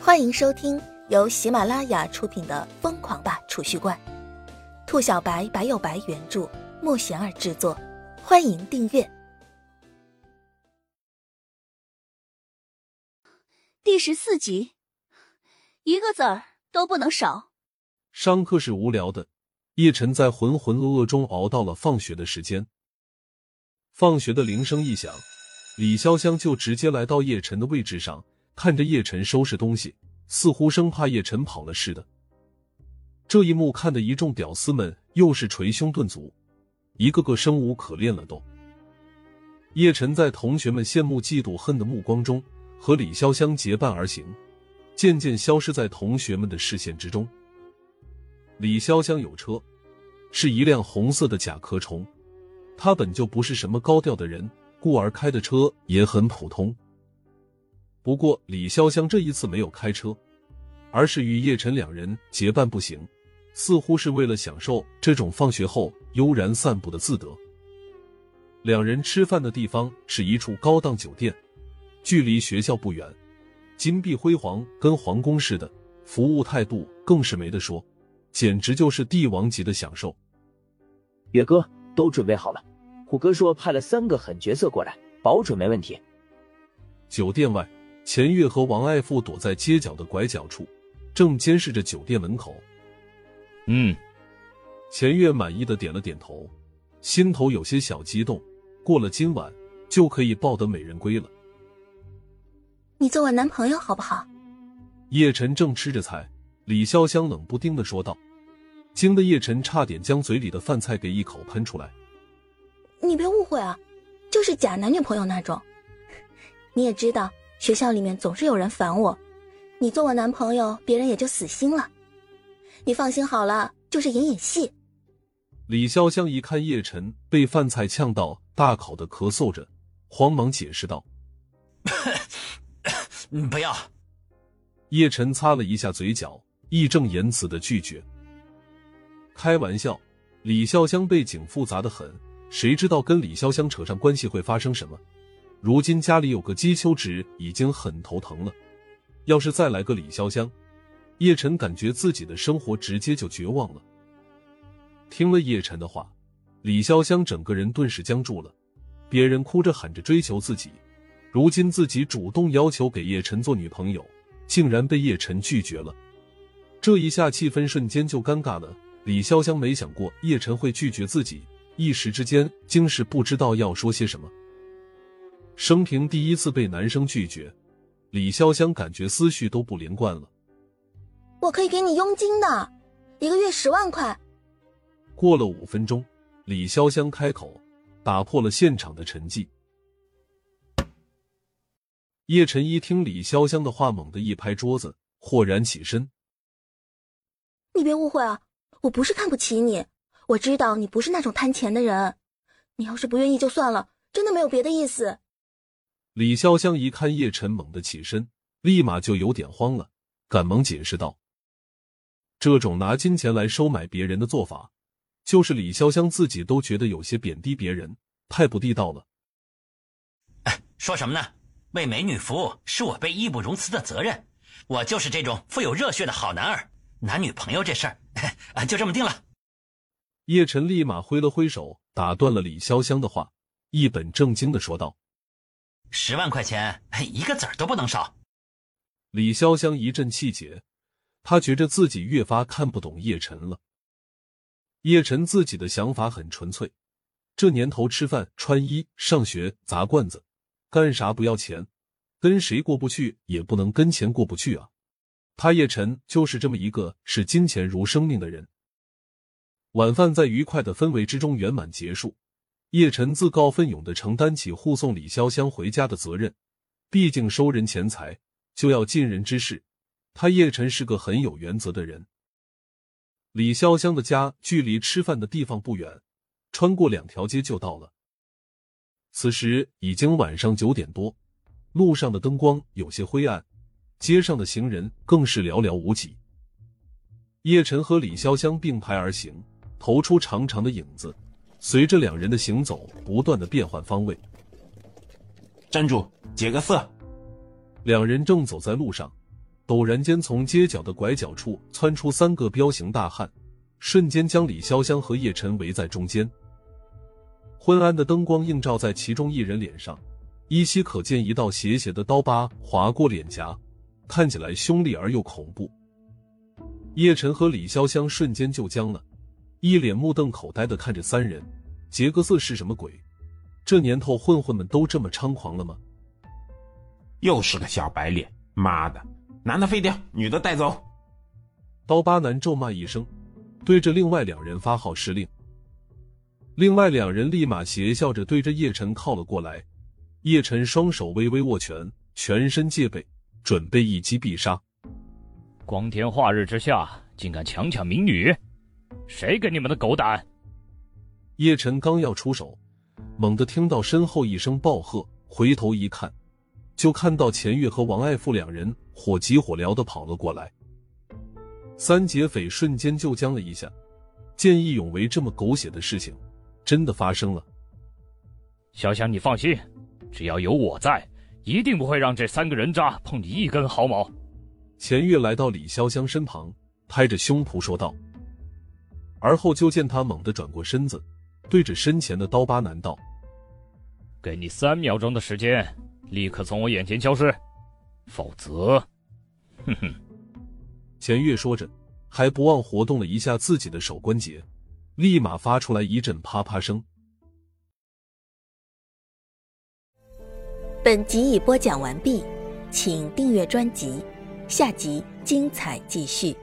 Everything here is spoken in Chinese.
欢迎收听由喜马拉雅出品的《疯狂吧储蓄罐》，兔小白白有白原著，莫贤儿制作。欢迎订阅第十四集，一个子儿都不能少。上课是无聊的，叶晨在浑浑噩噩中熬到了放学的时间。放学的铃声一响，李潇湘就直接来到叶晨的位置上。看着叶晨收拾东西，似乎生怕叶晨跑了似的。这一幕看得一众屌丝们又是捶胸顿足，一个个生无可恋了都。叶晨在同学们羡慕、嫉妒、恨的目光中，和李潇湘结伴而行，渐渐消失在同学们的视线之中。李潇湘有车，是一辆红色的甲壳虫。他本就不是什么高调的人，故而开的车也很普通。不过，李潇湘这一次没有开车，而是与叶晨两人结伴步行，似乎是为了享受这种放学后悠然散步的自得。两人吃饭的地方是一处高档酒店，距离学校不远，金碧辉煌，跟皇宫似的，服务态度更是没得说，简直就是帝王级的享受。月哥，都准备好了，虎哥说派了三个狠角色过来，保准没问题。酒店外。钱月和王爱富躲在街角的拐角处，正监视着酒店门口。嗯，钱月满意的点了点头，心头有些小激动。过了今晚，就可以抱得美人归了。你做我男朋友好不好？叶晨正吃着菜，李潇湘冷不丁的说道，惊得叶晨差点将嘴里的饭菜给一口喷出来。你别误会啊，就是假男女朋友那种。你也知道。学校里面总是有人烦我，你做我男朋友，别人也就死心了。你放心好了，就是演演戏。李潇湘一看叶晨被饭菜呛到，大口的咳嗽着，慌忙解释道：“ 不要。”叶晨擦了一下嘴角，义正言辞的拒绝。开玩笑，李潇湘背景复杂的很，谁知道跟李潇湘扯上关系会发生什么？如今家里有个姬秋芷，已经很头疼了。要是再来个李潇湘，叶晨感觉自己的生活直接就绝望了。听了叶晨的话，李潇湘整个人顿时僵住了。别人哭着喊着追求自己，如今自己主动要求给叶晨做女朋友，竟然被叶晨拒绝了。这一下气氛瞬间就尴尬了。李潇湘没想过叶晨会拒绝自己，一时之间竟是不知道要说些什么。生平第一次被男生拒绝，李潇湘感觉思绪都不连贯了。我可以给你佣金的，一个月十万块。过了五分钟，李潇湘开口，打破了现场的沉寂。叶晨一听李潇湘的话，猛地一拍桌子，豁然起身：“你别误会啊，我不是看不起你，我知道你不是那种贪钱的人。你要是不愿意就算了，真的没有别的意思。”李潇湘一看叶晨猛地起身，立马就有点慌了，赶忙解释道：“这种拿金钱来收买别人的做法，就是李潇湘自己都觉得有些贬低别人，太不地道了。”哎，说什么呢？为美女服务是我辈义不容辞的责任，我就是这种富有热血的好男儿。男女朋友这事儿，啊，就这么定了。叶晨立马挥了挥手，打断了李潇湘的话，一本正经的说道。十万块钱，一个子儿都不能少。李潇湘一阵气结，他觉着自己越发看不懂叶晨了。叶晨自己的想法很纯粹，这年头吃饭、穿衣、上学、砸罐子，干啥不要钱？跟谁过不去也不能跟钱过不去啊！他叶晨就是这么一个视金钱如生命的人。晚饭在愉快的氛围之中圆满结束。叶晨自告奋勇的承担起护送李潇湘回家的责任，毕竟收人钱财就要尽人之事，他叶晨是个很有原则的人。李潇湘的家距离吃饭的地方不远，穿过两条街就到了。此时已经晚上九点多，路上的灯光有些灰暗，街上的行人更是寥寥无几。叶晨和李潇湘并排而行，投出长长的影子。随着两人的行走，不断的变换方位。站住，解个色。两人正走在路上，陡然间从街角的拐角处窜出三个彪形大汉，瞬间将李潇湘和叶晨围在中间。昏暗的灯光映照在其中一人脸上，依稀可见一道斜斜的刀疤划过脸颊，看起来凶厉而又恐怖。叶晨和李潇湘瞬间就僵了，一脸目瞪口呆的看着三人。杰克瑟是什么鬼？这年头混混们都这么猖狂了吗？又是个小白脸！妈的，男的废掉，女的带走！刀疤男咒骂一声，对着另外两人发号施令。另外两人立马邪笑着对着叶晨靠了过来。叶晨双手微微握拳，全身戒备，准备一击必杀。光天化日之下，竟敢强抢民女，谁给你们的狗胆？叶晨刚要出手，猛地听到身后一声暴喝，回头一看，就看到钱月和王爱富两人火急火燎的跑了过来。三劫匪瞬间就僵了一下，见义勇为这么狗血的事情真的发生了。潇湘，你放心，只要有我在，一定不会让这三个人渣碰你一根毫毛。钱月来到李潇湘身旁，拍着胸脯说道，而后就见他猛地转过身子。对着身前的刀疤男道：“给你三秒钟的时间，立刻从我眼前消失，否则……”哼哼。钱月说着，还不忘活动了一下自己的手关节，立马发出来一阵啪啪声。本集已播讲完毕，请订阅专辑，下集精彩继续。